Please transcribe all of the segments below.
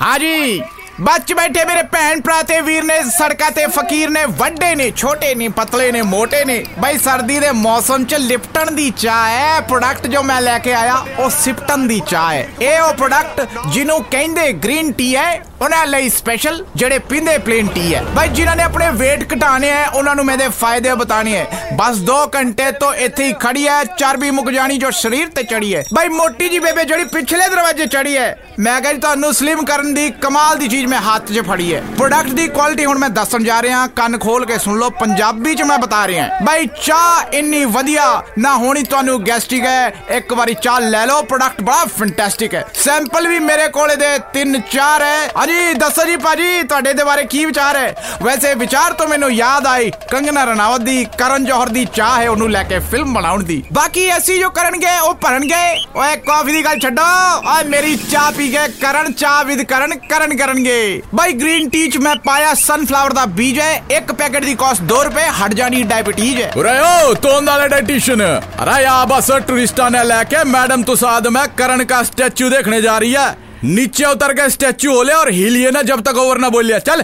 ਹਾਂਜੀ, ਬੱਚ ਬੈਠੇ ਮੇਰੇ ਭੈਣ ਭਰਾ ਤੇ ਵੀਰ ਨੇ, ਸੜਕਾਂ ਤੇ ਫਕੀਰ ਨੇ, ਵੱਡੇ ਨੇ, ਛੋਟੇ ਨੇ, ਪਤਲੇ ਨੇ, ਮੋਟੇ ਨੇ। ਬਈ, ਸਰਦੀ ਦੇ ਮੌਸਮ 'ਚ ਲਿਪਟਣ ਦੀ ਚਾਹ ਹੈ ਪ੍ਰੋਡਕਟ ਜੋ ਮੈਂ ਲੈ ਕੇ ਆਇਆ, ਉਹ ਸਿਪਟਨ ਦੀ ਚਾਹ ਹੈ। ਇਹ ਉਹ ਪ੍ਰੋਡਕਟ ਜਿਹਨੂੰ ਕਹਿੰਦੇ ਗ੍ਰੀਨ ਟੀ ਹੈ, ਉਹਨਾਂ ਲਈ ਸਪੈਸ਼ਲ ਜਿਹੜੇ ਪੀਂਦੇ ਪਲੇਨ ਟੀ ਹੈ। ਬਈ, ਜਿਨ੍ਹਾਂ ਨੇ ਆਪਣੇ weight ਘਟਾਣੇ ਹੈ, ਉਹਨਾਂ ਨੂੰ ਮੇਰੇ ਫਾਇਦੇ ਬਤਾਣੇ ਹੈ। ਬਸ 2 ਘੰਟੇ ਤੋਂ ਇੱਥੇ ਹੀ ਖੜੀ ਹੈ, ਚਰਬੀ ਮੁੱਕ ਜਾਣੀ ਜੋ ਸਰੀਰ ਤੇ ਚੜੀ ਹੈ। ਬਈ, ਮੋਟੀ ਜੀ ਬੇਬੇ ਜਿਹੜੀ ਪਿਛਲੇ ਦਰਵਾਜ਼ੇ ਚੜੀ ਹੈ, ਮੈਂ ਕਹਿੰਦਾ ਤੁਹਾਨੂੰ ਸਲਿਮ ਕਰਨ ਦੀ ਕਮਾਲ ਦੀ ਚੀਜ਼ ਮੈਂ ਹੱਥ 'ਚ ਫੜੀ ਹੈ। ਪ੍ਰੋਡਕਟ ਦੀ ਕੁਆਲਿਟੀ ਹੁਣ ਮੈਂ ਦੱਸਣ ਜਾ ਰਿਹਾ, ਕੰਨ ਖੋਲ ਕੇ ਸੁਣ ਲਓ, ਪੰਜਾਬੀ 'ਚ ਮੈਂ ਬਤਾ ਰਿਹਾ ਬਈ, ਚਾਹ ਇੰਨੀ ਵਧੀਆ, ਨਾ ਹੋਣੀ ਤੁਹਾਨੂੰ ਗੈਸਟ੍ਰਿਕ ਹੈ ਇੱਕ ਵਾਰੀ ਚਾਹ ਲੈ ਲਓ ਪ੍ਰੋਡਕਟ ਬੜਾ ਫੈਂਟੈਸਟਿਕ ਹੈ। ਸੈਂਪਲ ਵੀ ਮੇਰੇ ਕੋਲੇ ਦੇ 3 4 ਹੈ। ਹਾਂਜੀ, ਦੱਸੋ ਜੀ ਭਾਜੀ, ਤੁਹਾਡੇ ਦੇ ਬਾਰੇ ਕੀ ਵਿਚਾਰ ਹੈ? ਵੈਸੇ ਵਿਚਾਰ ਤੋਂ ਮੈਨੂੰ ਯਾਦ ਆਈ, ਕੰਗਨਾ ਰਣਾਵਤ ਦੀ, ਕਰਨ ਜੋਹਰ ਦੀ ਚਾਹ ਹੈ ਉਹਨੂੰ ਲੈ ਕੇ ਫਿਲਮ ਬਣਾਉਣ ਦੀ। ਬਾਕੀ ਅਸੀਂ ਜੋ ਕਰਨਗੇ, ਉਹ ਭਰਨਗੇ। ਓਏ, ਕਾਫੀ ਦੀ ਗੱਲ ਛੱਡੋ। ਓਏ, ਮੇਰੀ ਚਾਹ ਪੀ ਕੇ ਕਰਨ ਚਾਹ ਵਿਦ ਕਰਨ ਕਰਨ ਕਰਨਗੇ ਬਾਈ ਗ੍ਰੀਨ ਟੀ ਚ ਮੈਂ ਪਾਇਆ ਸਨਫਲਾਵਰ ਦਾ ਬੀਜ ਹੈ ਇੱਕ ਪੈਕੇਟ ਦੀ ਕਾਸਟ 2 ਰੁਪਏ ਹਟ ਜਾਣੀ ਡਾਇਬੀਟੀਜ਼ ਹੈ ਉਰੇ ਓ ਤੋਂਦ ਵਾਲੇ डाइटिशियन अरे यहाँ बस टूरिस्टा ने लेके मैडम तो साथ में करण का स्टैचू देखने जा रही है नीचे उतर के स्टैचू हो ले और हिलिए ना जब तक ओवर ना बोलिए चल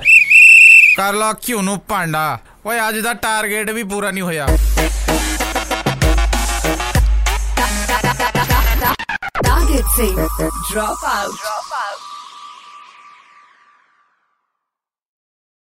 ਕਰ ਲਾ ਕਿਉਂ ਨੂੰ ਭਾਂਡਾ ਓਏ ਅੱਜ ਦਾ ਟਾਰਗੇਟ ਵੀ ਪੂਰਾ ਨਹੀਂ ਹੋਇਆ टारगेट से ड्रॉप आउट